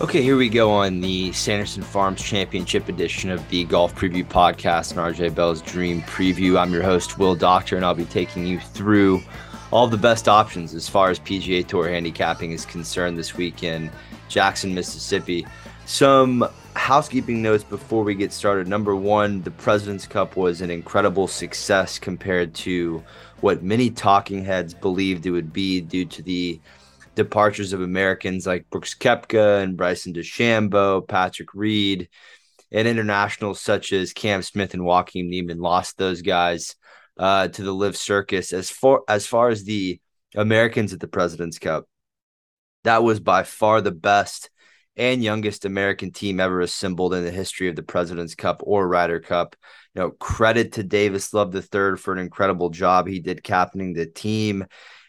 Okay, here we go on the Sanderson Farms Championship edition of the Golf Preview Podcast and RJ Bell's Dream Preview. I'm your host, Will Doctor, and I'll be taking you through all the best options as far as PGA Tour handicapping is concerned this week in Jackson, Mississippi. Some housekeeping notes before we get started. Number one, the President's Cup was an incredible success compared to what many talking heads believed it would be due to the departures of Americans like Brooks Koepka and Bryson DeChambeau, Patrick Reed, and internationals such as Cam Smith and Joaquin Niemann lost those guys uh, to the LIV Circus. As far as far as the Americans at the President's Cup, that was by far the best and youngest American team ever assembled in the history of the President's Cup or Ryder Cup. You know, credit to Davis Love III for an incredible job he did captaining the team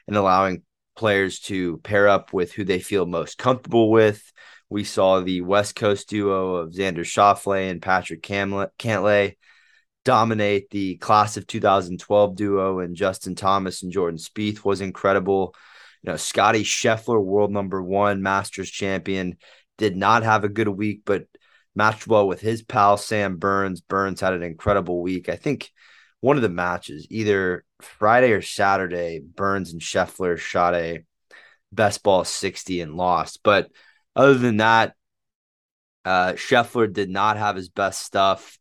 and allowing players to pair up with who they feel most comfortable with. We saw the West Coast duo of Xander Schauffele and Patrick Cantlay dominate the class of 2012 duo, and Justin Thomas and Jordan Spieth was incredible. You know, Scotty Scheffler, world number one, Masters champion, did not have a good week, but matched well with his pal Sam Burns. Burns had an incredible week. I think one of the matches, either Friday or Saturday, Burns and Scheffler shot a best ball 60 and lost. But other than that, uh, Scheffler did not have his best stuff.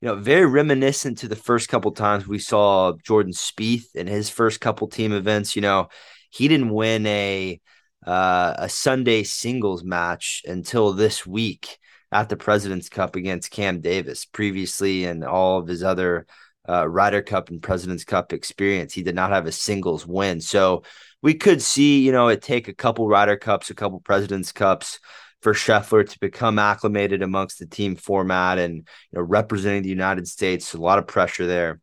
You know, very reminiscent to the first couple times we saw Jordan Spieth in his first couple team events. You know, he didn't win a uh, a Sunday singles match until this week at the President's Cup against Cam Davis. Previously, in all of his other uh, Ryder Cup and President's Cup experience. He did not have a singles win. So we could see, you know, it take a couple Ryder Cups, a couple President's Cups for Scheffler to become acclimated amongst the team format and, you know, representing the United States. A lot of pressure there.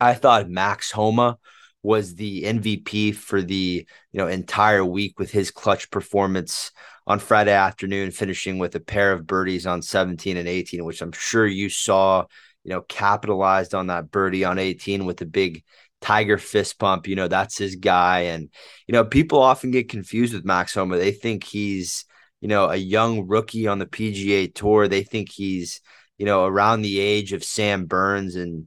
I thought Max Homa was the MVP for the, you know, entire week with his clutch performance on Friday afternoon, finishing with a pair of birdies on 17 and 18, which I'm sure you saw you know, capitalized on that birdie on 18 with a big tiger fist pump. You know, that's his guy. And, you know, people often get confused with Max Homa. They think he's, you know, a young rookie on the PGA tour. They think he's, you know, around the age of Sam Burns and,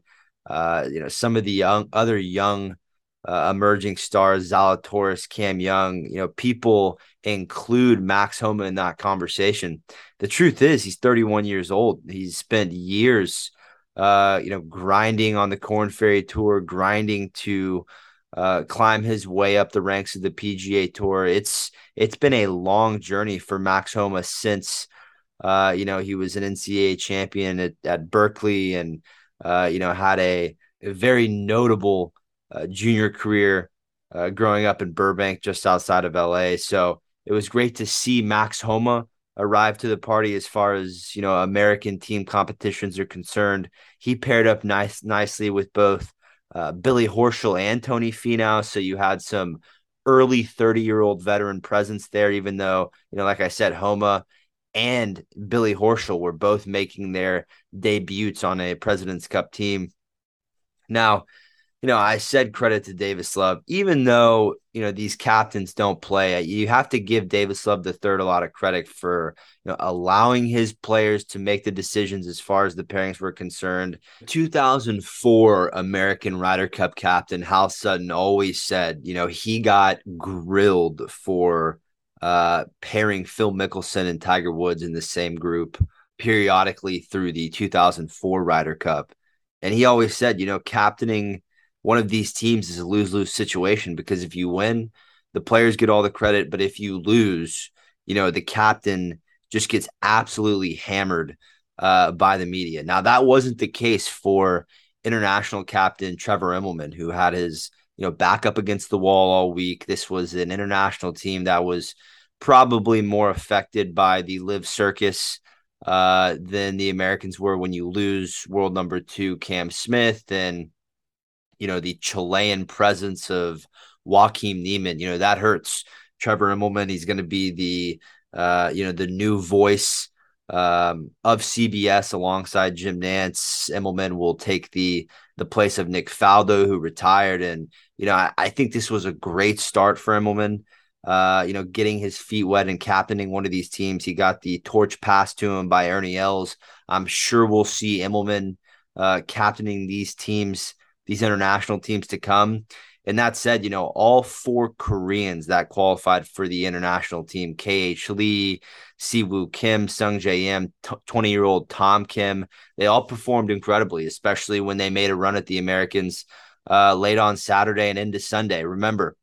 uh, you know, some of the young, other young, uh, emerging stars, Zalatoris, Cam Young, you know, people include Max Homa in that conversation. The truth is, he's 31 years old. He's spent years uh, you know, grinding on the Corn Ferry Tour, grinding to uh, climb his way up the ranks of the PGA Tour. It's it's been a long journey for Max Homa since uh, you know he was an NCAA champion at, at Berkeley and uh, you know had a, a very notable uh, junior career uh, growing up in Burbank, just outside of LA. So it was great to see Max Homa arrived to the party as far as you know American team competitions are concerned. He paired up nice nicely with both uh, Billy Horschel and Tony Finau, so you had some early 30 year old veteran presence there. Even though you know, like I said, Homa and Billy Horschel were both making their debuts on a President's Cup team. Now, you know, I said credit to Davis Love, even though, you know, these captains don't play. You have to give Davis Love the third a lot of credit for, you know, allowing his players to make the decisions as far as the pairings were concerned. 2004 American Ryder Cup captain Hal Sutton always said, you know, he got grilled for uh, pairing Phil Mickelson and Tiger Woods in the same group periodically through the 2004 Ryder Cup. And he always said, you know, captaining one of these teams is a lose lose situation because if you win, the players get all the credit. But if you lose, you know, the captain just gets absolutely hammered uh, by the media. Now, that wasn't the case for international captain Trevor Immelman, who had his, you know, back up against the wall all week. This was an international team that was probably more affected by the LIV circus uh, than the Americans were when you lose world number two Cam Smith and you know, the Chilean presence of Joaquin Niemann, you know, that hurts. Trevor Immelman, he's going to be the, uh, you know, the new voice um, of CBS alongside Jim Nantz. Immelman will take the the place of Nick Faldo, who retired. And, you know, I, I think this was a great start for Immelman. uh, you know, getting his feet wet and captaining one of these teams. He got the torch passed to him by Ernie Els. I'm sure we'll see Immelman uh, captaining these teams, these international teams to come. And that said, you know, all four Koreans that qualified for the international team, KH Lee, Siwoo Kim, Sung Jae 20 year old Tom Kim, they all performed incredibly, especially when they made a run at the Americans uh, late on Saturday and into Sunday. Remember,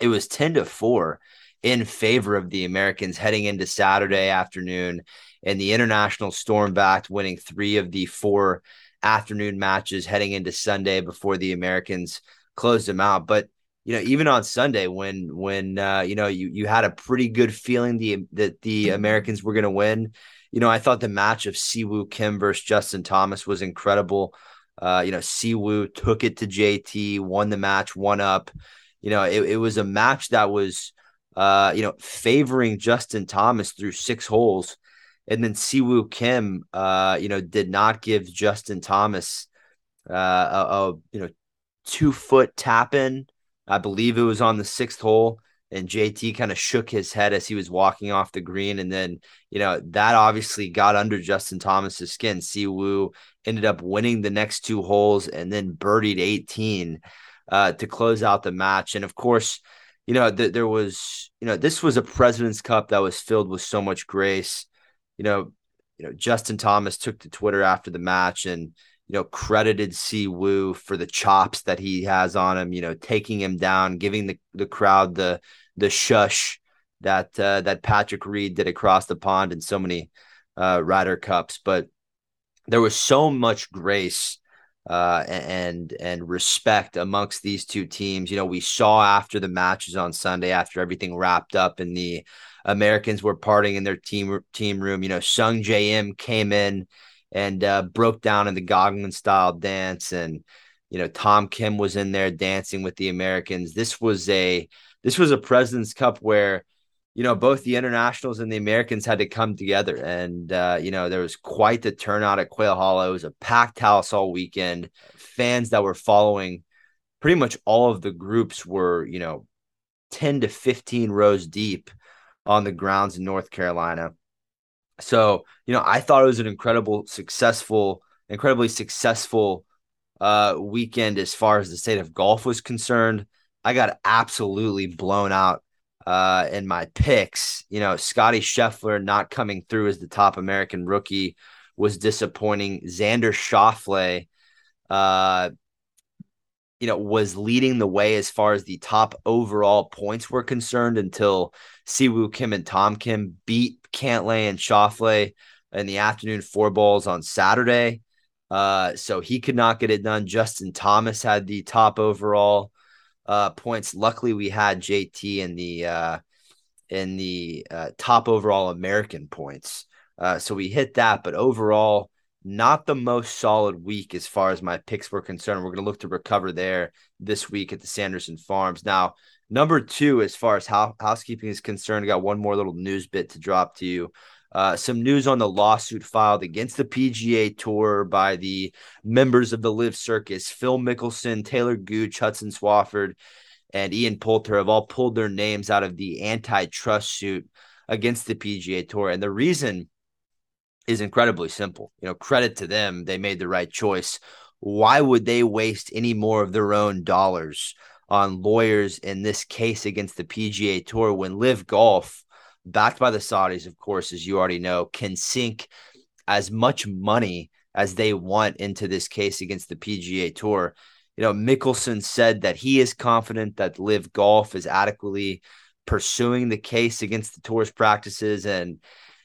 it was 10 to 4 in favor of the Americans heading into Saturday afternoon. And the international storm backed, winning three of the four afternoon matches heading into Sunday before the Americans closed them out. But you know, even on Sunday, when when uh, you know you you had a pretty good feeling the that the Americans were going to win. You know, I thought the match of Siwoo Kim versus Justin Thomas was incredible. Uh, you know, Siwoo took it to JT, won the match, one up. You know, it, it was a match that was, uh, you know, favoring Justin Thomas through six holes. And then Siwoo Kim, uh, you know, did not give Justin Thomas uh, a, a, you know, two foot tap in. I believe it was on the sixth hole. And JT kind of shook his head as he was walking off the green. And then, you know, that obviously got under Justin Thomas's skin. Siwoo ended up winning the next two holes and then birdied 18 uh, to close out the match. And of course, you know, th- there was, you know, this was a President's Cup that was filled with so much grace. You know, you know, Justin Thomas took to Twitter after the match and, you know, credited Siwoo for the chops that he has on him, you know, taking him down, giving the, the crowd the the shush that uh, that Patrick Reed did across the pond in so many uh, Ryder Cups. But there was so much grace uh, and and respect amongst these two teams. You know, we saw after the matches on Sunday, after everything wrapped up, in the Americans were partying in their team team room. You know, Sungjae Im came in and uh, broke down in the Gangnam style dance, and you know Tom Kim was in there dancing with the Americans. This was a this was a Presidents Cup where you know, both the internationals and the Americans had to come together. And, uh, you know, there was quite the turnout at Quail Hollow. It was a packed house all weekend. Fans that were following pretty much all of the groups were, you know, 10 to 15 rows deep on the grounds in North Carolina. So, you know, I thought it was an incredible, successful, incredibly successful uh, weekend as far as the state of golf was concerned. I got absolutely blown out uh, in my picks. You know, Scotty Scheffler not coming through as the top American rookie was disappointing. Xander Schauffele, uh, you know, was leading the way as far as the top overall points were concerned until Siwoo Kim and Tom Kim beat Cantlay and Schauffele in the afternoon four balls on Saturday. Uh, so he could not get it done. Justin Thomas had the top overall uh, points. Luckily, we had JT in the uh, in the uh, top overall American points, uh, so we hit that. But overall, not the most solid week as far as my picks were concerned. We're going to look to recover there this week at the Sanderson Farms. Now, number two, as far as how, housekeeping is concerned, I got one more little news bit to drop to you. Uh, some news on the lawsuit filed against the PGA Tour by the members of the LIV Circus. Phil Mickelson, Taylor Gooch, Hudson Swafford, and Ian Poulter have all pulled their names out of the antitrust suit against the PGA Tour. And the reason is incredibly simple. You know, credit to them, they made the right choice. Why would they waste any more of their own dollars on lawyers in this case against the PGA Tour when LIV Golf? backed by the Saudis, of course, as you already know, can sink as much money as they want into this case against the PGA Tour. You know, Mickelson said that he is confident that LIV Golf is adequately pursuing the case against the tour's practices. And,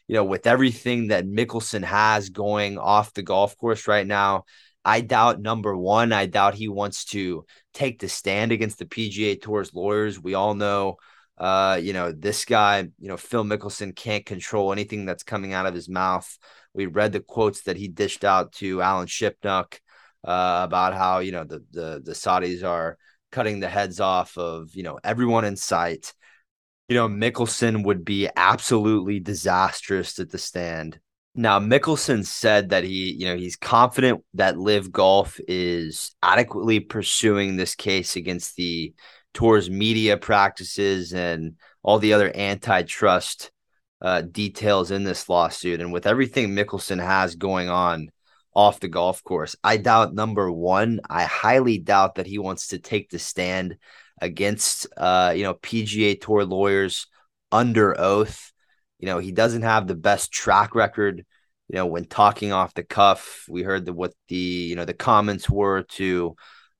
you know, with everything that Mickelson has going off the golf course right now, I doubt number one, I doubt he wants to take the stand against the PGA Tour's lawyers. We all know uh, you know, this guy, you know, Phil Mickelson can't control anything that's coming out of his mouth. We read the quotes that he dished out to Alan Shipnuck uh, about how you know the the the Saudis are cutting the heads off of you know everyone in sight. You know, Mickelson would be absolutely disastrous at the stand. Now, Mickelson said that he, you know, he's confident that LIV Golf is adequately pursuing this case against the tour's media practices and all the other antitrust uh, details in this lawsuit. And with everything Mickelson has going on off the golf course, I doubt number one, I highly doubt that he wants to take the stand against, uh, you know, PGA Tour lawyers under oath. You know, he doesn't have the best track record. You know, when talking off the cuff, we heard that what the you know the comments were to,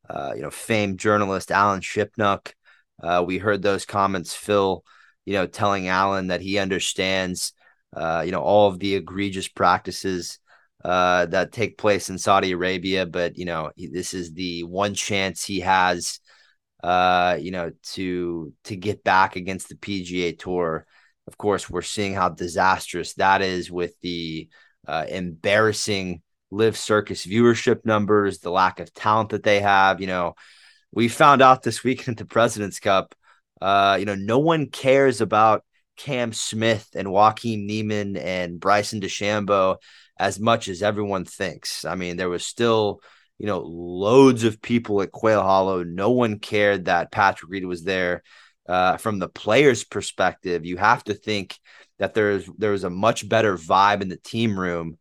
uh, you know, famed journalist Alan Shipnuck. Uh, we heard those comments. Phil you know, telling Alan that he understands, uh, you know, all of the egregious practices uh, that take place in Saudi Arabia. But you know, this is the one chance he has, uh, you know, to to get back against the PGA Tour. Of course, we're seeing how disastrous that is with the uh, embarrassing LIV Circus viewership numbers, the lack of talent that they have. You know, we found out this weekend at the President's Cup uh, you know, no one cares about Cam Smith and Joaquin Niemann and Bryson DeChambeau as much as everyone thinks. I mean, there was still, you know, loads of people at Quail Hollow. No one cared that Patrick Reed was there. Uh, from the players' perspective, you have to think that there's there's a much better vibe in the team room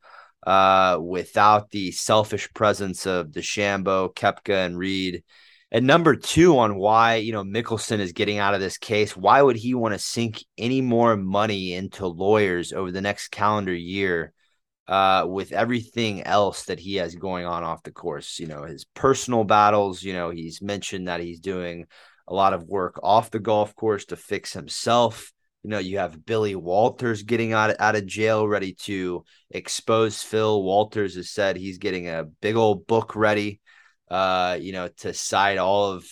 uh, without the selfish presence of DeChambeau, Koepka, and Reed and number two, on why you know Mickelson is getting out of this case, why would he want to sink any more money into lawyers over the next calendar year uh, with everything else that he has going on off the course? You know, his personal battles. You know, he's mentioned that he's doing a lot of work off the golf course to fix himself. You know, you have Billy Walters getting out of, out of jail, ready to expose Phil. Walters has said he's getting a big old book ready uh, you know, to cite all of,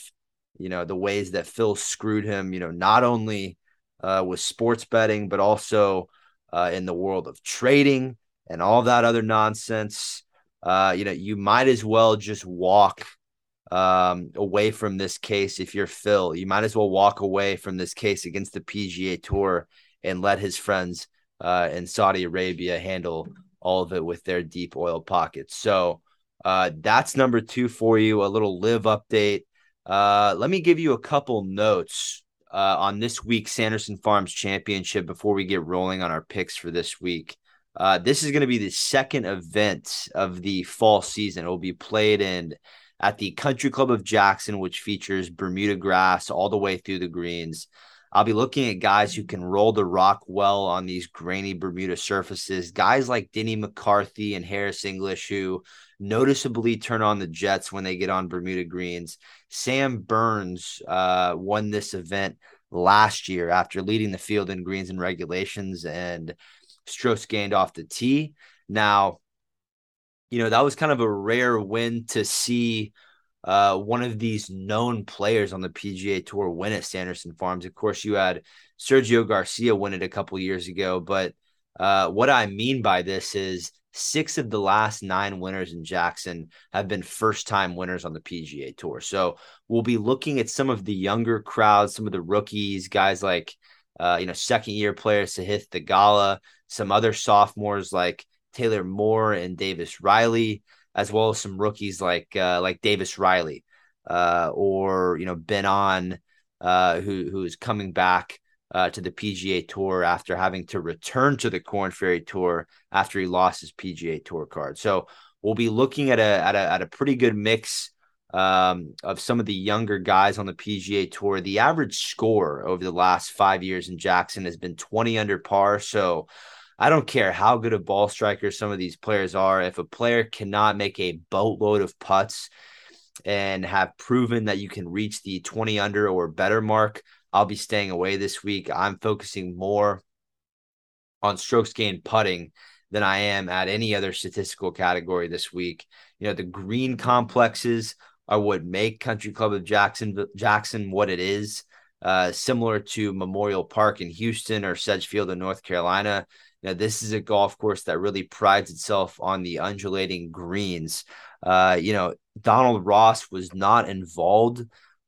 you know, the ways that Phil screwed him, you know, not only uh, with sports betting, but also uh, in the world of trading and all that other nonsense. Uh, you know, you might as well just walk um, away from this case if you're Phil. You might as well walk away from this case against the PGA Tour and let his friends uh, in Saudi Arabia handle all of it with their deep oil pockets. So, uh, that's number two for you. A little LIV update. Uh, let me give you a couple notes uh, on this week's Sanderson Farms Championship before we get rolling on our picks for this week. Uh, this is going to be the second event of the fall season. It will be played in at the Country Club of Jackson, which features Bermuda grass all the way through the greens. I'll be looking at guys who can roll the rock well on these grainy Bermuda surfaces. Guys like Denny McCarthy and Harris English, who noticeably turn on the Jets when they get on Bermuda greens. Sam Burns uh, won this event last year after leading the field in greens and regulations and strokes gained off the tee. Now, you know, that was kind of a rare win to see uh, one of these known players on the PGA Tour win at Sanderson Farms. Of course, you had Sergio Garcia win it a couple years ago, but uh, what I mean by this is six of the last nine winners in Jackson have been first time winners on the PGA Tour. So we'll be looking at some of the younger crowds, some of the rookies, guys like uh, you know second year players Sahith Theegala, some other sophomores like Taylor Moore and Davis Riley as well as some rookies like uh, like Davis Riley uh, or you know Ben An, uh, who who is coming back uh, to the PGA Tour after having to return to the Corn Ferry Tour after he lost his PGA Tour card. So we'll be looking at a at a at a pretty good mix um, of some of the younger guys on the PGA Tour. The average score over the last five years in Jackson has been 20 under par. So I don't care how good a ball striker some of these players are. If a player cannot make a boatload of putts and have proven that you can reach the 20 under or better mark, I'll be staying away this week. I'm focusing more on strokes gained putting than I am at any other statistical category this week. You know, the green complexes are what make Country Club of Jackson Jackson what it is. Uh, similar to Memorial Park in Houston or Sedgefield in North Carolina. Now, this is a golf course that really prides itself on the undulating greens. Uh, you know, Donald Ross was not involved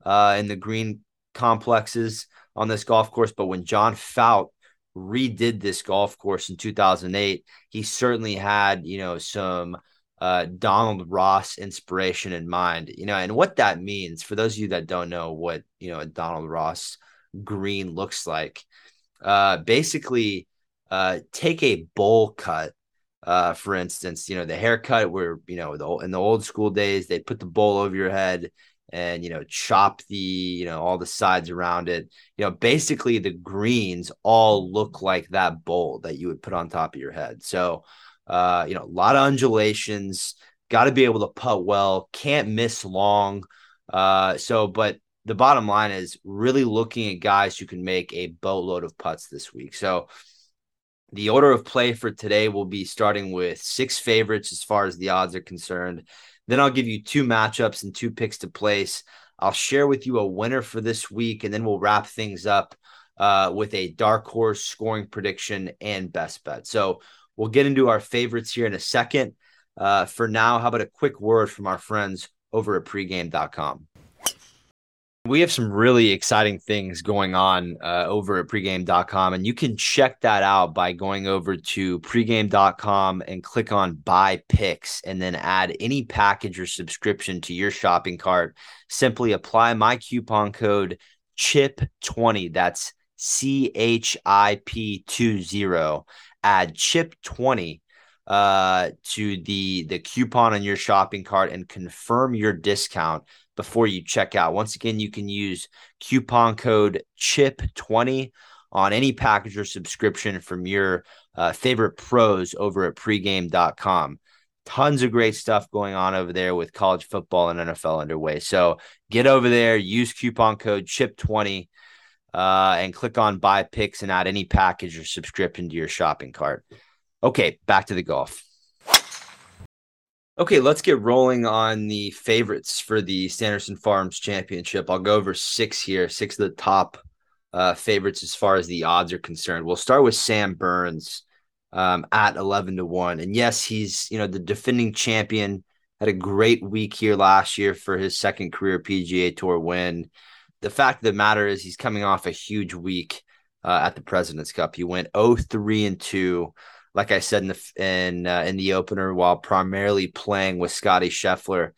uh, in the green complexes on this golf course, but when John Fought redid this golf course in 2008, he certainly had, you know, some uh, Donald Ross inspiration in mind. You know, and what that means for those of you that don't know what you know a Donald Ross green looks like. Uh, basically, uh, take a bowl cut. Uh, for instance, you know the haircut where you know the in the old school days they put the bowl over your head and you know chop the you know all the sides around it. You know basically the greens all look like that bowl that you would put on top of your head. So uh you know a lot of undulations got to be able to putt well can't miss long. Uh so but the bottom line is really looking at guys who can make a boatload of putts this week. So the order of play for today will be starting with six favorites as far as the odds are concerned then I'll give you two matchups and two picks to place. I'll share with you a winner for this week, and then we'll wrap things up uh, with a dark horse scoring prediction and best bet. So we'll get into our favorites here in a second. Uh, for now, how about a quick word from our friends over at pregame.com? We have some really exciting things going on uh, over at pregame.com, and you can check that out by going over to pregame.com and click on buy picks and then add any package or subscription to your shopping cart. Simply apply my coupon code CHIP20. That's C H I P 20. Add CHIP20 uh, to the, the coupon on your shopping cart and confirm your discount before you check out. Once again, you can use coupon code CHIP20 on any package or subscription from your uh, favorite pros over at pregame.com. Tons of great stuff going on over there with college football and NFL underway. So get over there, use coupon code CHIP20 uh, and click on buy picks and add any package or subscription to your shopping cart. Okay, back to the golf. Okay, let's get rolling on the favorites for the Sanderson Farms Championship. I'll go over six here, six of the top uh, favorites as far as the odds are concerned. We'll start with Sam Burns um, at 11 to 1. And yes, he's, you know, the defending champion, had a great week here last year for his second career PGA Tour win. The fact of the matter is he's coming off a huge week uh, at the President's Cup. He went 0-3 and 2 like I said in the in uh, in the opener, while primarily playing with Scotty Scheffler.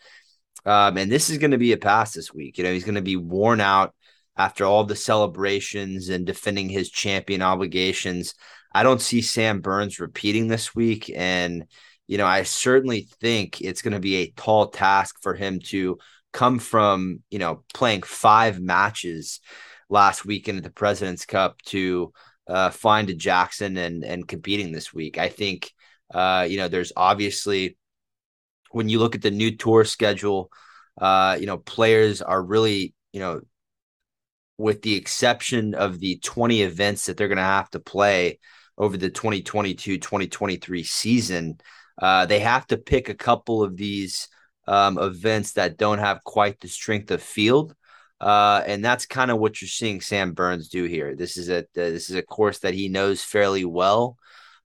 Um, and this is going to be a pass this week. You know, he's going to be worn out after all the celebrations and defending his champion obligations. I don't see Sam Burns repeating this week, and you know, I certainly think it's going to be a tall task for him to come from you know playing five matches last weekend at the President's Cup to uh, find Jackson and and competing this week. I think uh, you know there's obviously when you look at the new tour schedule, uh, you know players are really you know with the exception of the 20 events that they're going to have to play over the 2022-2023 season, uh, they have to pick a couple of these um, events that don't have quite the strength of field. Uh, and that's kind of what you're seeing Sam Burns do here. This is a uh, this is a course that he knows fairly well.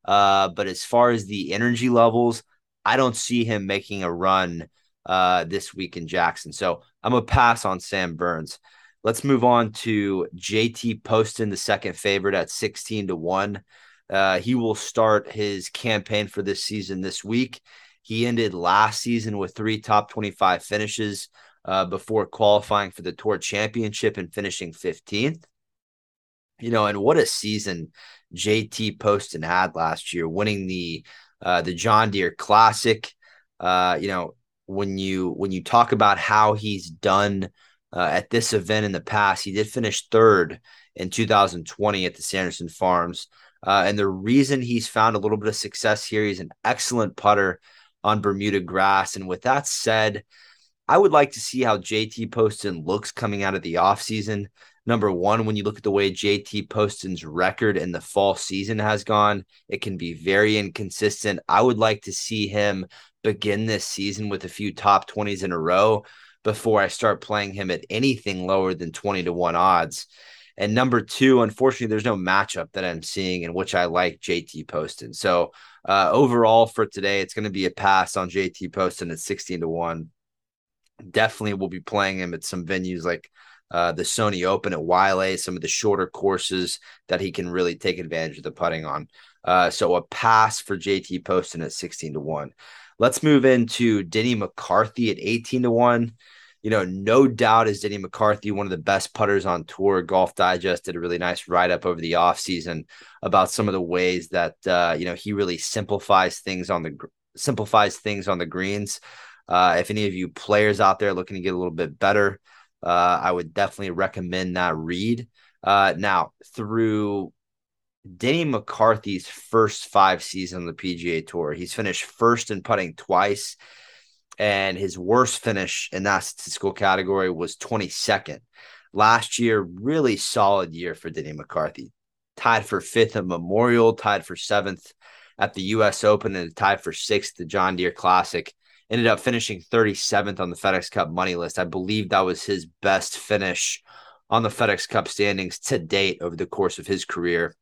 Uh, but as far as the energy levels, I don't see him making a run uh, this week in Jackson. So I'm gonna pass on Sam Burns. Let's move on to JT Poston, the second favorite at 16 to 1. Uh, he will start his campaign for this season this week. He ended last season with three top 25 finishes uh, before qualifying for the Tour Championship and finishing 15th. You know, and what a season JT Poston had last year, winning the uh, the John Deere Classic. Uh, you know, when you when you talk about how he's done uh, at this event in the past, he did finish third in 2020 at the Sanderson Farms. Uh, and the reason he's found a little bit of success here, he's an excellent putter on Bermuda grass. And with that said, I would like to see how JT Poston looks coming out of the offseason. Number one, when you look at the way JT Poston's record in the fall season has gone, it can be very inconsistent. I would like to see him begin this season with a few top 20s in a row before I start playing him at anything lower than 20 to 1 odds. And number two, unfortunately, there's no matchup that I'm seeing in which I like JT Poston. So uh, overall for today, it's going to be a pass on JT Poston at 16 to 1 definitely will be playing him at some venues like uh, the Sony Open at Waialae, some of the shorter courses that he can really take advantage of the putting on. Uh, so a pass for JT Poston at 16 to 1. Let's move into Denny McCarthy at 18 to 1. You know, no doubt is Denny McCarthy one of the best putters on tour. Golf Digest did a really nice write up over the offseason about some of the ways that uh, you know he really simplifies things on the simplifies things on the greens. Uh, if any of you players out there looking to get a little bit better, uh, I would definitely recommend that read. Uh, now, through Denny McCarthy's first five seasons on the PGA Tour, he's finished first in putting twice, and his worst finish in that statistical category was 22nd. Last year, really solid year for Denny McCarthy. Tied for fifth at Memorial, tied for seventh at the U.S. Open, and tied for sixth the John Deere Classic ended up finishing 37th on the FedEx Cup money list. I believe that was his best finish on the FedEx Cup standings to date over the course of his career.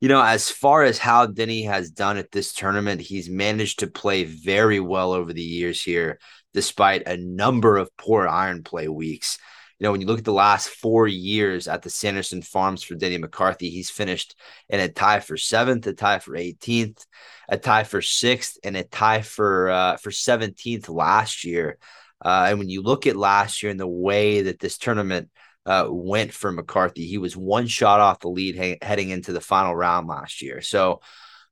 You know, as far as how Denny has done at this tournament, he's managed to play very well over the years here, despite a number of poor iron play weeks you know, when you look at the last four years at the Sanderson Farms for Denny McCarthy, he's finished in a tie for seventh, a tie for 18th, a tie for sixth, and a tie for uh, for 17th last year. Uh, and when you look at last year and the way that this tournament uh, went for McCarthy, he was one shot off the lead ha- heading into the final round last year. So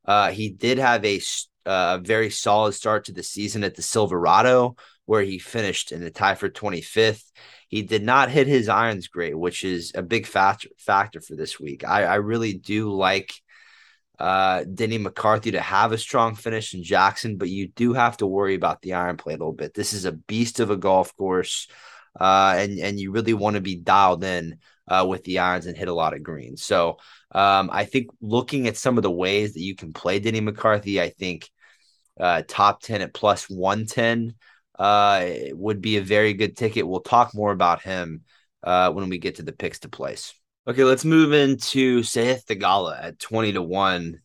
uh, he did have a uh, very solid start to the season at the Silverado, where he finished in a tie for 25th. He did not hit his irons great, which is a big factor factor for this week. I, I really do like uh, Denny McCarthy to have a strong finish in Jackson, but you do have to worry about the iron play a little bit. This is a beast of a golf course, uh, and and you really want to be dialed in uh, with the irons and hit a lot of greens. So um, I think looking at some of the ways that you can play Denny McCarthy, I think uh, top ten at plus one ten uh, would be a very good ticket. We'll talk more about him uh, when we get to the picks to place. Okay, let's move into Sahith Theegala at 20 to 1.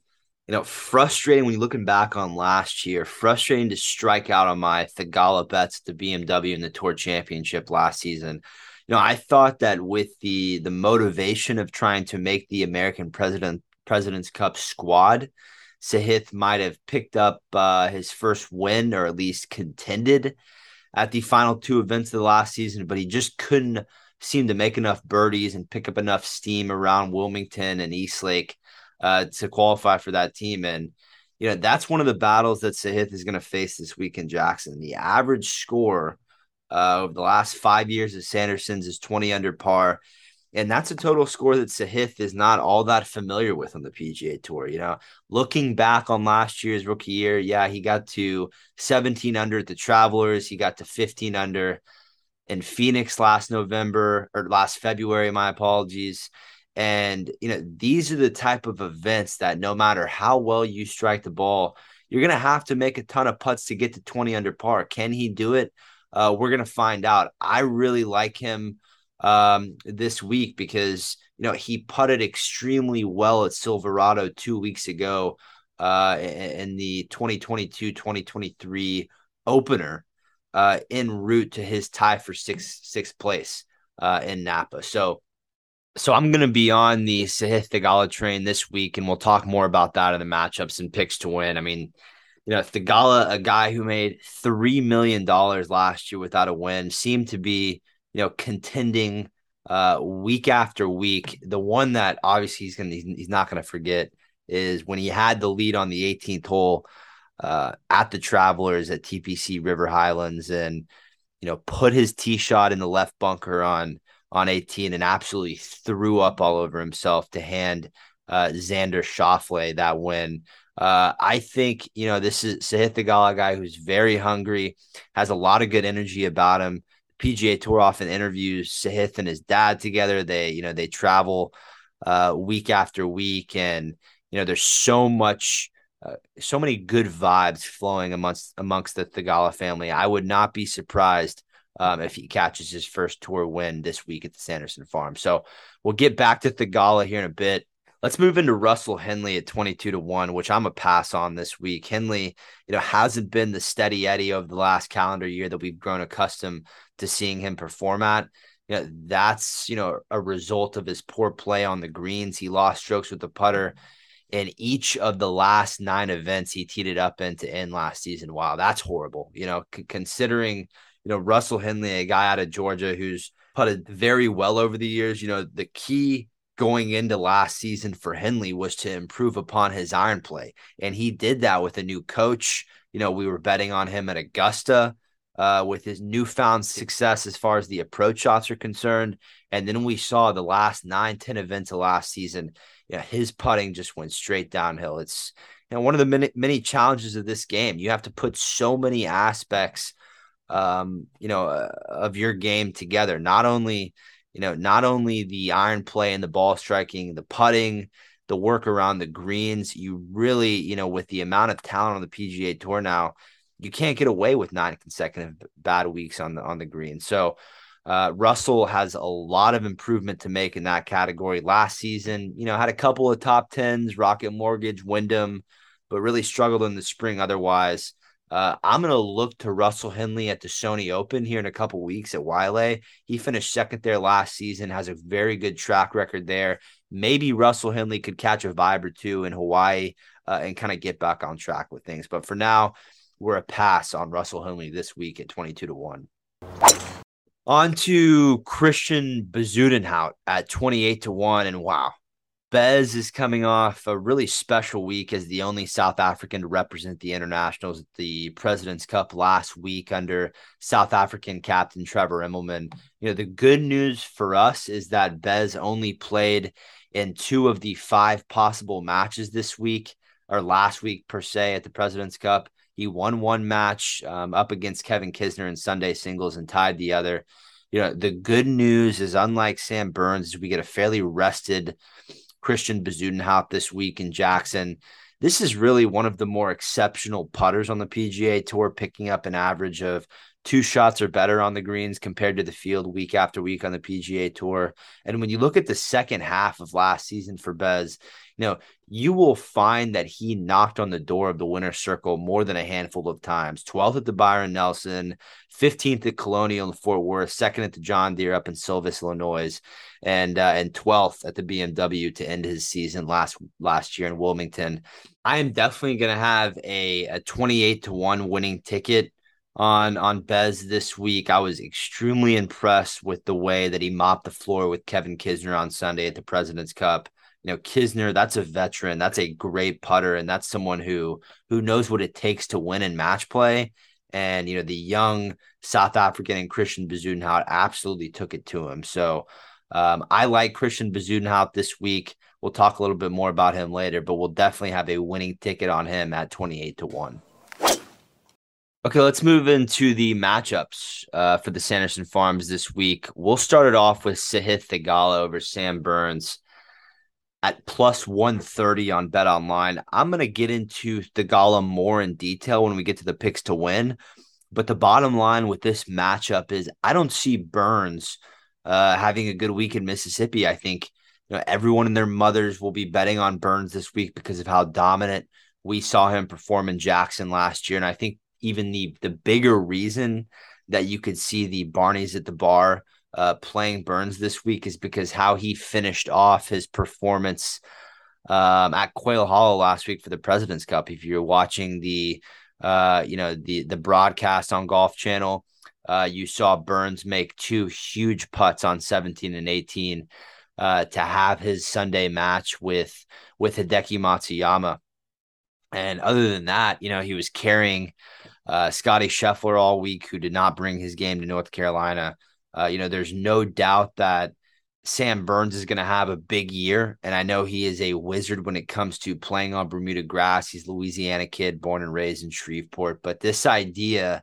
You know, frustrating when you're looking back on last year, frustrating to strike out on my Theegala bets at the BMW in the Tour Championship last season. You know, I thought that with the the motivation of trying to make the American President President's Cup squad, Sahith might have picked up uh, his first win or at least contended at the final two events of the last season, but he just couldn't seem to make enough birdies and pick up enough steam around Wilmington and Eastlake uh, to qualify for that team. And, you know, that's one of the battles that Sahith is going to face this week in Jackson. The average score uh, of the last five years of Sanderson's is 20 under par. And that's a total score that Sahith is not all that familiar with on the PGA Tour. You know, looking back on last year's rookie year, yeah, he got to 17 under at the Travelers. He got to 15 under in Phoenix last November or last February. My apologies. And, you know, these are the type of events that no matter how well you strike the ball, you're going to have to make a ton of putts to get to 20 under par. Can he do it? Uh, we're going to find out. I really like him um, this week because you know he putted extremely well at Silverado two weeks ago uh, in the 2022-2023 opener uh, en route to his tie for sixth sixth place uh, in Napa. So. So I'm going to be on the Sahith train this week, and we'll talk more about that in the matchups and picks to win. I mean, you know, Theegala, a guy who made three million dollars last year without a win, seemed to be you know, contending uh, week after week. The one that obviously he's gonna he's not gonna forget is when he had the lead on the 18th hole uh, at the Travelers at TPC River Highlands, and you know, put his tee shot in the left bunker on on 18 and absolutely threw up all over himself to hand uh, Xander Schauffele that win. Uh, I think you know this is Sahith Theegala guy who's very hungry, has a lot of good energy about him. PGA Tour often interviews Sahith and his dad together. They, you know, they travel uh, week after week, and you know, there's so much, uh, so many good vibes flowing amongst amongst the Theegala family. I would not be surprised um, if he catches his first tour win this week at the Sanderson Farm. So we'll get back to Theegala here in a bit. Let's move into Russell Henley at 22 to 1, which I'm a pass on this week. Henley, you know, hasn't been the steady Eddie of the last calendar year that we've grown accustomed to seeing him perform at. you know, that's you know a result of his poor play on the greens. He lost strokes with the putter in each of the last nine events he teed it up in last season. Wow, that's horrible. You know, c- considering you know Russell Henley, a guy out of Georgia who's putted very well over the years. You know, the key going into last season for Henley was to improve upon his iron play, and he did that with a new coach. You know, we were betting on him at Augusta uh, with his newfound success as far as the approach shots are concerned. And then we saw the last nine, 10 events of last season, you know, his putting just went straight downhill. It's you know, one of the many, many challenges of this game. You have to put so many aspects, um, you know, uh, of your game together. Not only, you know, not only the iron play and the ball striking, the putting, the work around the greens. You really, you know, with the amount of talent on the PGA Tour now, you can't get away with nine consecutive bad weeks on the on the green. So uh, Russell has a lot of improvement to make in that category. Last season, you know, had a couple of top tens, Rocket Mortgage, Wyndham, but really struggled in the spring. Otherwise, uh, I'm going to look to Russell Henley at the Sony Open here in a couple weeks at Waialae. He finished second there last season, has a very good track record there. Maybe Russell Henley could catch a vibe or two in Hawaii uh, and kind of get back on track with things. But for now, we're a pass on Russell Henley this week at 22 to 1. On to Christian Bezuidenhout at 28 to 1. And wow, Bez is coming off a really special week as the only South African to represent the internationals at the President's Cup last week under South African captain Trevor Immelman. You know, the good news for us is that Bez only played in two of the five possible matches this week or last week per se at the President's Cup. He won one match um, up against Kevin Kisner in Sunday singles and tied the other. You know, the good news is unlike Sam Burns, we get a fairly rested Christian Bezuidenhout this week in Jackson. This is really one of the more exceptional putters on the PGA Tour, picking up an average of two shots or better on the greens compared to the field week after week on the PGA Tour. And when you look at the second half of last season for Bez, you know, you will find that he knocked on the door of the winner's circle more than a handful of times 12th at the Byron Nelson, 15th at Colonial in Fort Worth, second at the John Deere up in Silvis, Illinois, and uh, and 12th at the BMW to end his season last last year in Wilmington. I am definitely going to have a, a 28 to 1 winning ticket on on Bez this week. I was extremely impressed with the way that he mopped the floor with Kevin Kisner on Sunday at the President's Cup. You know, Kisner, that's a veteran, that's a great putter, and that's someone who who knows what it takes to win in match play. And you know, the young South African and Christian Bezuidenhout absolutely took it to him. So um, I like Christian Bezuidenhout this week. We'll talk a little bit more about him later, but we'll definitely have a winning ticket on him at 28 to 1. Okay, let's move into the matchups uh, for the Sanderson Farms this week. We'll start it off with Sahith Theegala over Sam Burns at plus 130 on Bet Online. I'm going to get into Theegala more in detail when we get to the picks to win. But the bottom line with this matchup is I don't see Burns uh, having a good week in Mississippi. I think you know everyone and their mothers will be betting on Burns this week because of how dominant we saw him perform in Jackson last year. And I think even the the bigger reason that you could see the Barneys at the bar uh, playing Burns this week is because how he finished off his performance um, at Quail Hollow last week for the President's Cup. If you're watching the uh, you know the the broadcast on Golf Channel, uh, you saw Burns make two huge putts on 17 and 18 uh, to have his Sunday match with with Hideki Matsuyama. And other than that, you know, he was carrying uh, Scotty Scheffler all week, who did not bring his game to North Carolina. Uh, you know, there's no doubt that Sam Burns is going to have a big year, and I know he is a wizard when it comes to playing on Bermuda grass. He's a Louisiana kid, born and raised in Shreveport. But this idea,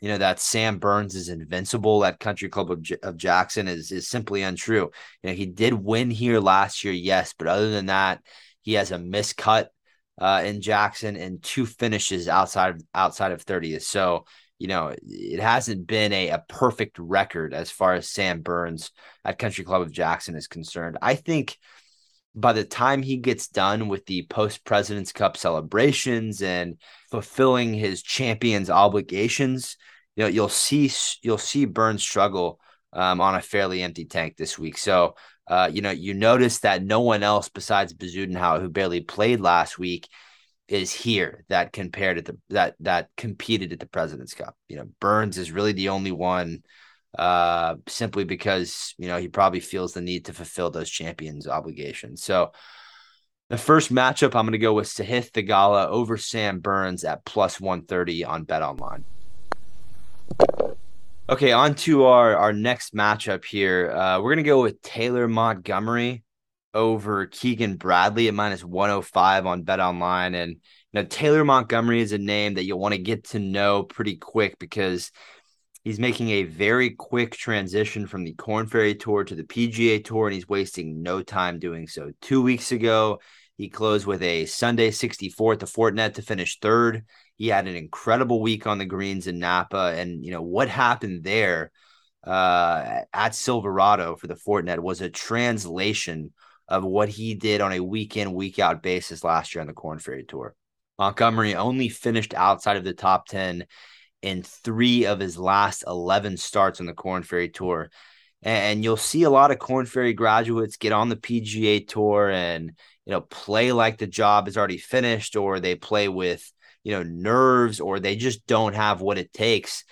you know, that Sam Burns is invincible at Country Club of, J- of Jackson is is simply untrue. You know, he did win here last year, yes, but other than that, he has a miscut uh, in Jackson and two finishes outside of outside of 30th. So, you know, it hasn't been a, a perfect record as far as Sam Burns at Country Club of Jackson is concerned. I think by the time he gets done with the post President's Cup celebrations and fulfilling his champions obligations, you know, you'll see you'll see Burns struggle um, on a fairly empty tank this week. So, uh, you know, you notice that no one else besides Bezuidenhout, who barely played last week, is here that compared at the that that competed at the President's Cup. You know, Burns is really the only one, uh, simply because you know he probably feels the need to fulfill those champions obligations. So. The first matchup, I'm going to go with Sahith Theegala over Sam Burns at plus 130 on Bet Online. Okay, on to our, our next matchup here. Uh, we're to go with Taylor Montgomery over Keegan Bradley at minus 105 on Bet Online. And you know, Taylor Montgomery is a name that you'll want to get to know pretty quick because he's making a very quick transition from the Korn Ferry Tour to the PGA Tour, and he's wasting no time doing so. Two weeks ago, he closed with a Sunday 64 at the Fortinet to finish third. He had an incredible week on the greens in Napa. And, you know, what happened there uh, at Silverado for the Fortinet was a translation of what he did on a week in, week out basis last year on the Korn Ferry Tour. Montgomery only finished outside of the top 10 in three of his last 11 starts on the Korn Ferry Tour. And you'll see a lot of Korn Ferry graduates get on the PGA Tour and, you know, play like the job is already finished, or they play with, you know, nerves, or they just don't have what it takes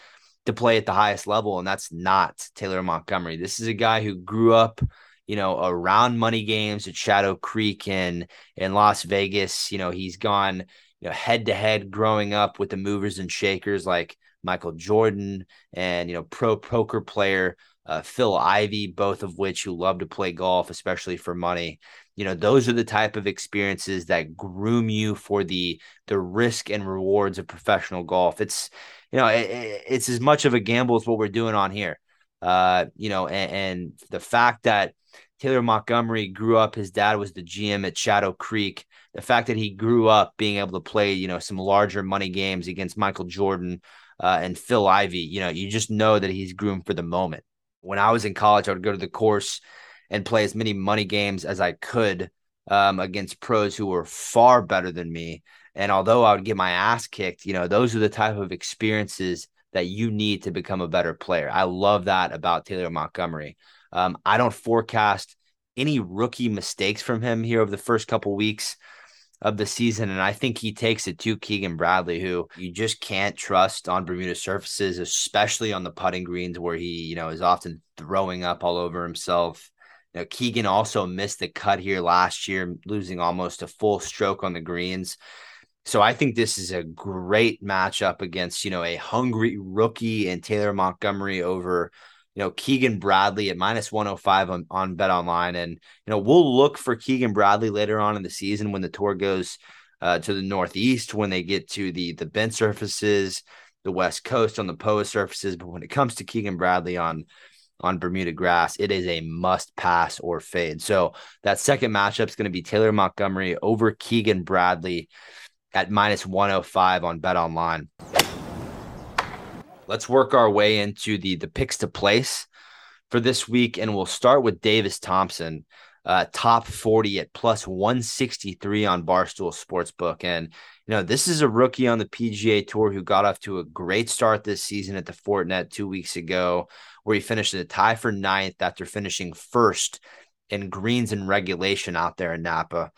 to play at the highest level. And that's not Taylor Montgomery. This is a guy who grew up, you know, around money games at Shadow Creek and in Las Vegas. You know, he's gone, you know, head to head growing up with the movers and shakers like Michael Jordan and, you know, pro poker player uh, Phil Ivey, both of which who love to play golf, especially for money. You know, those are the type of experiences that groom you for the the risk and rewards of professional golf. It's you know, it, it's as much of a gamble as what we're doing on here. Uh, you know, and, and the fact that Taylor Montgomery grew up, his dad was the GM at Shadow Creek. The fact that he grew up being able to play, you know, some larger money games against Michael Jordan uh, and Phil Ivey you know, you just know that he's groomed for the moment when I was in college, I would go to the course and play as many money games as I could um, against pros who were far better than me. And although I would get my ass kicked, you know, those are the type of experiences that you need to become a better player. I love that about Taylor Montgomery. Um, I don't forecast any rookie mistakes from him here over the first couple weeks of the season. And I think he takes it to Keegan Bradley, who you just can't trust on Bermuda surfaces, especially on the putting greens where he, you know, is often throwing up all over himself. Know, Keegan also missed the cut here last year, losing almost a full stroke on the greens. So I think this is a great matchup against, you know, a hungry rookie and Taylor Montgomery over you know, Keegan Bradley at minus 105 on, on Bet Online. And, you know, we'll look for Keegan Bradley later on in the season when the tour goes uh, to the Northeast, when they get to the the bent surfaces, the West Coast on the POA surfaces. But when it comes to Keegan Bradley on on Bermuda grass, it is a must pass or fade. So that second matchup is going to be Taylor Montgomery over Keegan Bradley at minus 105 on Bet Online let's work our way into the the picks to place for this week, and we'll start with Davis Thompson, uh, top forty at plus one sixty three on Barstool Sportsbook, and you know this is a rookie on the PGA Tour who got off to a great start this season at the Fortinet two weeks ago, where he finished in a tie for ninth after finishing first in greens and regulation out there in Napa.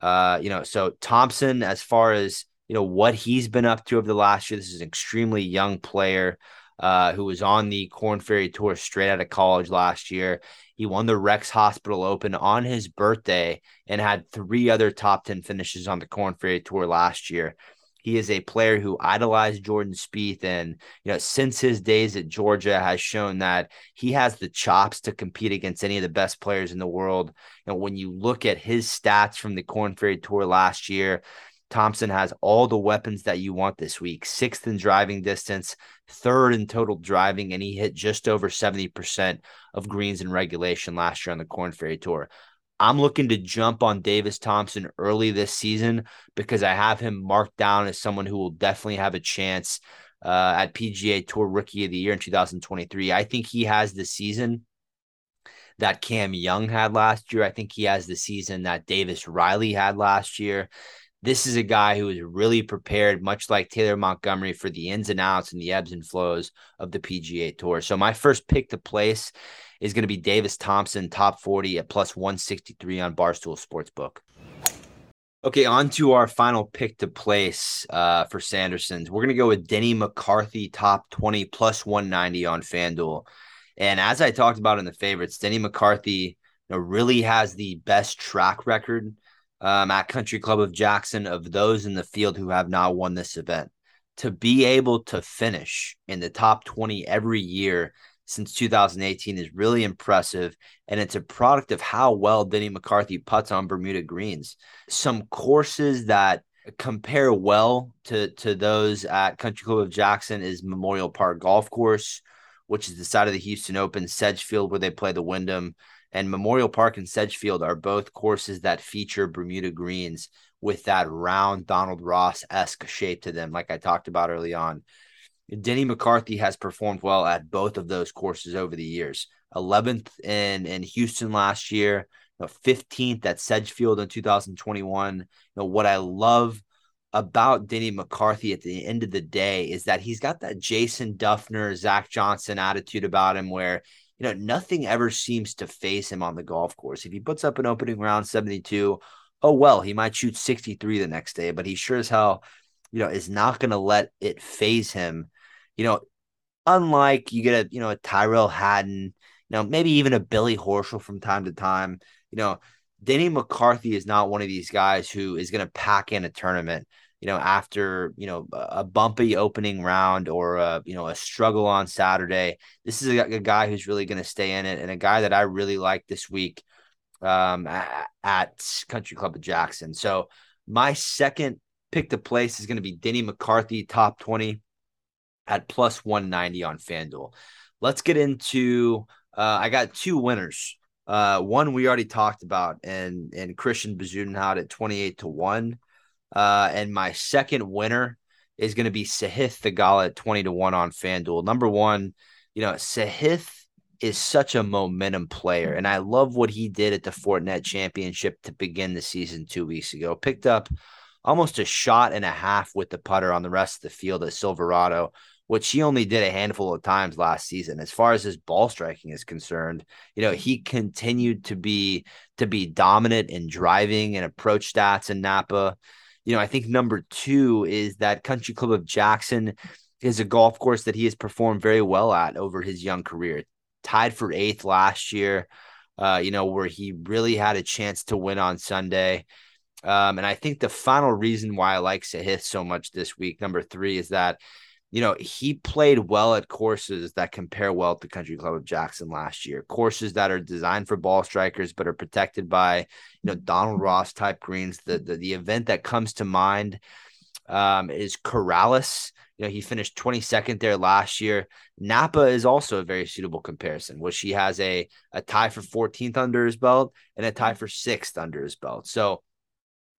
Uh, you know, so Thompson, as far as you know what he's been up to over the last year. This is an extremely young player uh, who was on the Korn Ferry Tour straight out of college last year. He won the Rex Hospital Open on his birthday and had three other top 10 finishes on the Korn Ferry Tour last year. He is a player who idolized Jordan Spieth, and you know since his days at Georgia has shown that he has the chops to compete against any of the best players in the world. And when you look at his stats from the Korn Ferry Tour last year, Thompson has all the weapons that you want this week sixth in driving distance, third in total driving, and he hit just over 70% of greens in regulation last year on the Korn Ferry Tour. I'm looking to jump on Davis Thompson early this season because I have him marked down as someone who will definitely have a chance uh, at PGA Tour Rookie of the Year in 2023. I think he has the season that Cam Young had last year. I think he has the season that Davis Riley had last year This is a guy who is really prepared, much like Taylor Montgomery, for the ins and outs and the ebbs and flows of the PGA Tour. So my first pick to place is going to be Davis Thompson, top 40 at plus 163 on Barstool Sportsbook. Okay, on to our final pick to place uh, for Sandersons. We're going to go with Denny McCarthy, top 20 plus 190 on FanDuel. And as I talked about in the favorites, Denny McCarthy you know, really has the best track record um, at Country Club of Jackson of those in the field who have not won this event. To be able to finish in the top 20 every year since 2018 is really impressive. And it's a product of how well Denny McCarthy puts on Bermuda greens. Some courses that compare well to, to those at Country Club of Jackson is Memorial Park Golf Course, which is the side of the Houston Open, Sedgefield, where they play the Wyndham. And Memorial Park and Sedgefield are both courses that feature Bermuda greens with that round Donald Ross esque shape to them, like I talked about early on. Denny McCarthy has performed well at both of those courses over the years. 11th in in Houston last year, you know, 15th at Sedgefield in 2021. You know, what I love about Denny McCarthy at the end of the day is that he's got that Jason Dufner, Zach Johnson attitude about him where you know nothing ever seems to face him on the golf course. If he puts up an opening round 72, oh well, he might shoot 63 the next day, but he sure as hell, you know, is not going to let it faze him you know, unlike you get a you know a Tyrrell Hatton, you know, maybe even a Billy Horschel from time to time, you know, Denny McCarthy is not one of these guys who is going to pack in a tournament, you know, after you know a bumpy opening round or a you know a struggle on Saturday. This is a, a guy who's really going to stay in it, and a guy that I really like this week um, at, at Country Club of Jackson. So my second pick to place is going to be Denny McCarthy, top twenty at plus 190 on FanDuel. Let's get into uh, I got two winners. Uh, one we already talked about, and and Christiaan Bezuidenhout at 28 to 1. Uh, and my second winner is going to be Sahith Theegala at 20 to 1 on FanDuel. Number one, you know, Sahith is such a momentum player, and I love what he did at the Fortinet Championship to begin the season two weeks ago. Picked up almost a shot and a half with the putter on the rest of the field at Silverado which he only did a handful of times last season. As far as his ball striking is concerned, you know, he continued to be to be dominant in driving and approach stats in Napa. You know, I think number two is that Country Club of Jackson is a golf course that he has performed very well at over his young career. Tied for eighth last year, uh, you know, where he really had a chance to win on Sunday. Um, and I think the final reason why I like Sahith so much this week, number three, is that you know, he played well at courses that compare well to Country Club of Jackson last year. Courses that are designed for ball strikers but are protected by, you know, Donald Ross type greens. The the, the event that comes to mind um, is Corales. You know, he finished 22nd there last year. Napa is also a very suitable comparison, which he has a a tie for 14th under his belt and a tie for sixth under his belt. So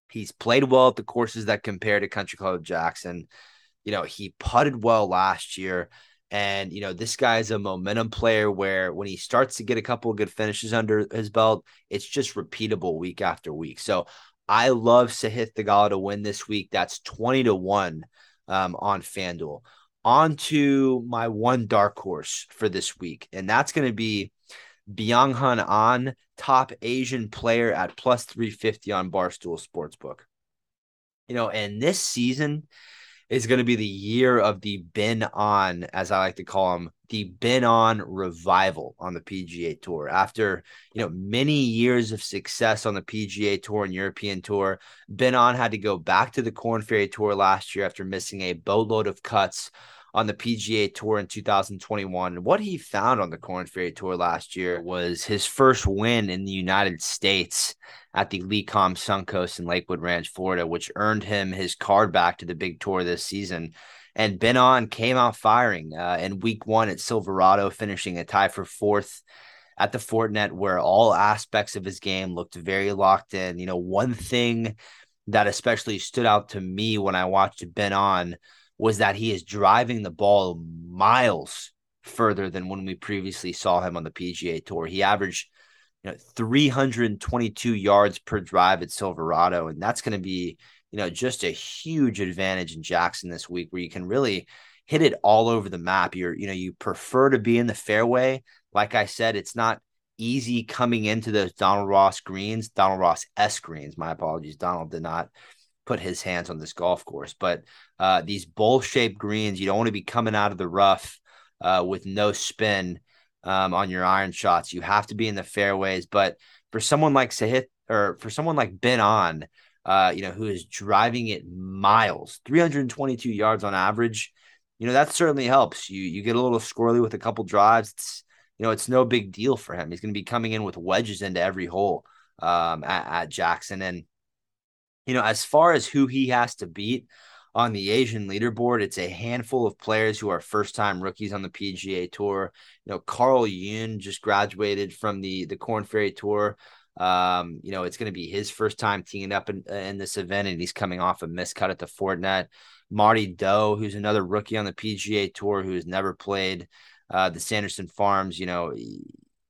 he's played well at the courses that compare to Country Club of Jackson. You know, he putted well last year. And, you know, this guy's a momentum player where when he starts to get a couple of good finishes under his belt, it's just repeatable week after week. So I love Sahith Theegala to win this week. That's 20 to 1 um, on FanDuel. On to my one dark horse for this week, and that's going to be Byung-Hun An, top Asian player at plus 350 on Barstool Sportsbook. You know, and this season, is going to be the year of the Ben An, as I like to call him, the Ben An revival on the PGA Tour. After you know many years of success on the PGA Tour and European Tour, Ben An had to go back to the Korn Ferry Tour last year after missing a boatload of cuts on the PGA Tour in 2021. And What he found on the Korn Ferry Tour last year was his first win in the United States at the Lecom Suncoast in Lakewood Ranch, Florida, which earned him his card back to the big tour this season. And Ben An came out firing uh, in week one at Silverado, finishing a tie for fourth at the Fortinet, where all aspects of his game looked very locked in. You know, one thing that especially stood out to me when I watched Ben An was that he is driving the ball miles further than when we previously saw him on the PGA Tour. He averaged you know 322 yards per drive at Silverado, and that's going to be you know, just a huge advantage in Jackson this week where you can really hit it all over the map. You're, you know, you prefer to be in the fairway. Like I said, it's not easy coming into those Donald Ross greens, Donald Ross S greens. My apologies. Donald did not put his hands on this golf course, but uh, these bowl shaped greens, you don't want to be coming out of the rough uh, with no spin um, on your iron shots. You have to be in the fairways. But for someone like Sahith or for someone like Ben An, uh, you know, who is driving it miles, 322 yards on average, you know, that certainly helps. You you get a little squirrely with a couple drives. It's you know, it's no big deal for him. He's going to be coming in with wedges into every hole um, at, at Jackson. And, you know, as far as who he has to beat on the Asian leaderboard, it's a handful of players who are first time rookies on the PGA Tour. You know, Carl Yuan just graduated from the, the Korn Ferry Tour. Um, you know, it's going to be his first time teeing up in, in this event, and he's coming off a miscut at the Fortinet. Marty Dou, who's another rookie on the PGA Tour who has never played uh, the Sanderson Farms, you know,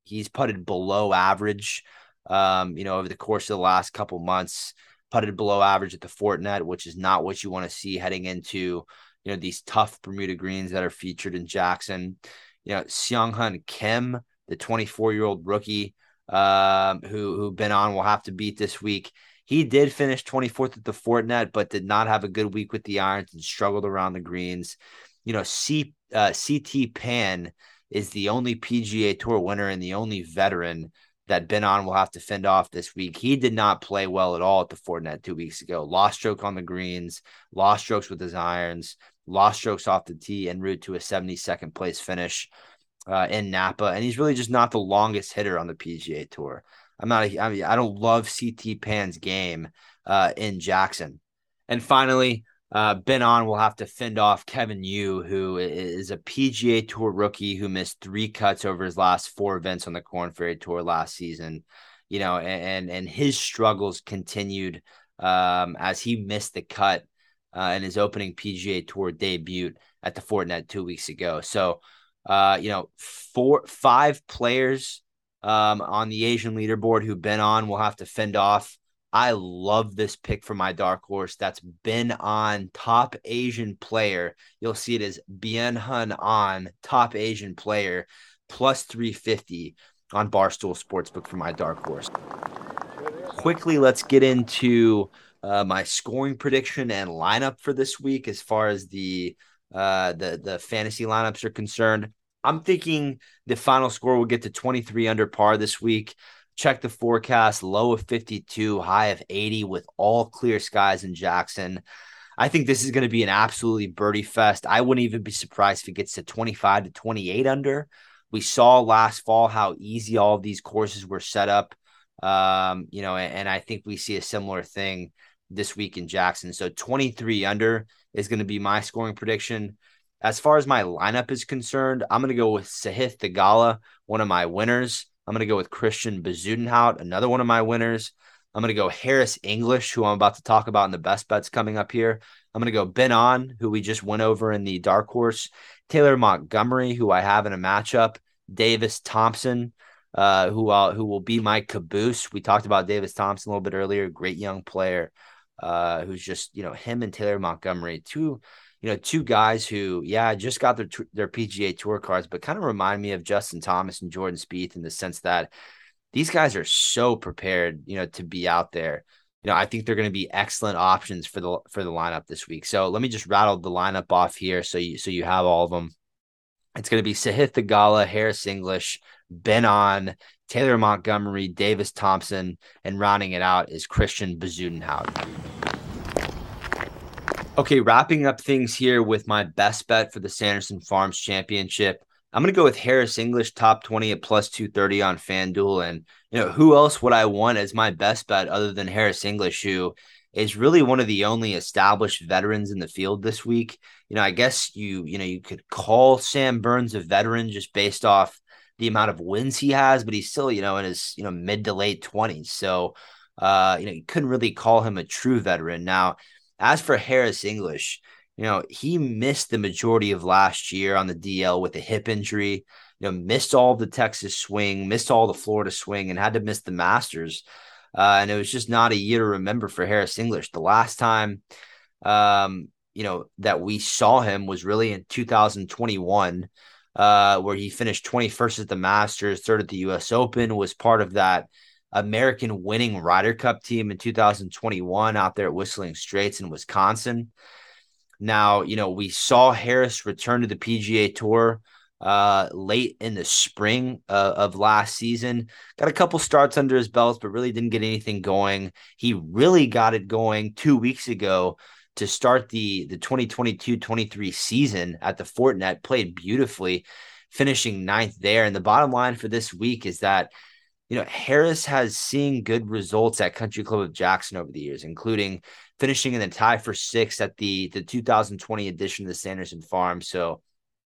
he's putted below average, um, you know, over the course of the last couple months, putted below average at the Fortinet, which is not what you want to see heading into, you know, these tough Bermuda greens that are featured in Jackson. You know, Seonghyeon Kim, the 24 year old rookie, um, who who Ben An will have to beat this week. He did finish 24th at the Fortinet, but did not have a good week with the irons and struggled around the greens. You know, C uh, CT Pan is the only PGA Tour winner and the only veteran that Ben An will have to fend off this week. He did not play well at all at the Fortinet two weeks ago. Lost stroke on the greens, lost strokes with his irons, lost strokes off the tee en route to a 72nd place finish uh, in Napa. And he's really just not the longest hitter on the PGA Tour. I'm not. A, I mean, I don't love CT Pan's game uh, in Jackson. And finally, uh, Ben An will have to fend off Kevin Yu, who is a PGA Tour rookie who missed three cuts over his last four events on the Korn Ferry Tour last season. You know, and and his struggles continued um, as he missed the cut uh, in his opening PGA Tour debut at the Fortinet two weeks ago. So, uh, you know, four five players um, on the Asian leaderboard who Ben An will have to fend off I love this pick for my dark horse. that's Ben An top Asian player. You'll see it as Byung-Hun An top Asian player plus 350 on Barstool Sportsbook for my dark horse. Quickly, let's get into uh, my scoring prediction and lineup for this week as far as the uh, the the fantasy lineups are concerned. I'm thinking the final score will get to 23 under par this week. Check the forecast low of 52, high of 80 with all clear skies in Jackson. I think this is going to be an absolutely birdie fest. I wouldn't even be surprised if it gets to 25 to 28 under. We saw last fall how easy all these courses were set up. Um, you know, and, and I think we see a similar thing this week in Jackson. So 23 under is going to be my scoring prediction. As far as my lineup is concerned, I'm going to go with Sahith Theegala, one of my winners. I'm going to go with Christiaan Bezuidenhout, another one of my winners. I'm going to go Harris English, who I'm about to talk about in the best bets coming up here. I'm going to go Ben An, who we just went over in the dark horse. Taylor Montgomery, who I have in a matchup. Davis Thompson, uh, who I'll, who will be my caboose. We talked about Davis Thompson a little bit earlier. Great young player, uh, who's just you know him and Taylor Montgomery, two you know, two guys who, yeah, just got their their PGA Tour cards, but kind of remind me of Justin Thomas and Jordan Spieth in the sense that these guys are so prepared, you know, to be out there. You know, I think they're going to be excellent options for the for the lineup this week. So let me just rattle the lineup off here, so you so you have all of them. It's going to be Sahith Theegala, Harris English, Ben An, Taylor Montgomery, Davis Thompson, and rounding it out is Christiaan Bezuidenhout. Okay, wrapping up things here with my best bet for the Sanderson Farms Championship. I'm going to go with Harris English top 20 at plus 230 on FanDuel. And, you know, who else would I want as my best bet other than Harris English, who is really one of the only established veterans in the field this week? You know, I guess you, you know, you could call Sam Burns a veteran just based off the amount of wins he has, but he's still, you know, in his, you know, mid to late 20s. So, uh, you know, you couldn't really call him a true veteran. Now, as for Harris English, you know, he missed the majority of last year on the DL with a hip injury, you know, missed all the Texas swing, missed all the Florida swing, and had to miss the Masters. Uh, and it was just not a year to remember for Harris English. The last time, um, you know, that we saw him was really in 2021, uh, where he finished 21st at the Masters, third at the U.S. Open, was part of that American winning Ryder Cup team in 2021 out there at Whistling Straits in Wisconsin. Now, you know, we saw Harris return to the PGA Tour uh, late in the spring uh, of last season. Got a couple starts under his belt, but really didn't get anything going. He really got it going two weeks ago to start the the 2022-23 season at the Fortinet. Played beautifully, finishing ninth there. And the bottom line for this week is that you know, Harris has seen good results at Country Club of Jackson over the years, including finishing in the tie for sixth at the the 2020 edition of the Sanderson Farm. So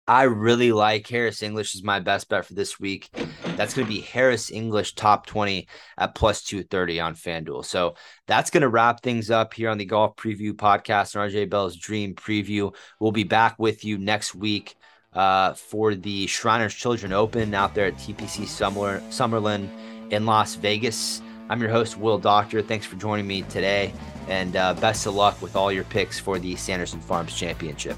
I really like Harris English as my best bet for this week. That's going to be Harris English top 20 at plus 230 on FanDuel. So that's going to wrap things up here on the Golf Preview Podcast and RJ Bell's Dream Preview. We'll be back with you next week uh, for the Shriners Children Open out there at TPC Summer, Summerlin in Las Vegas. I'm your host, Will Doctor. Thanks for joining me today, and uh, best of luck with all your picks for the Sanderson Farms Championship.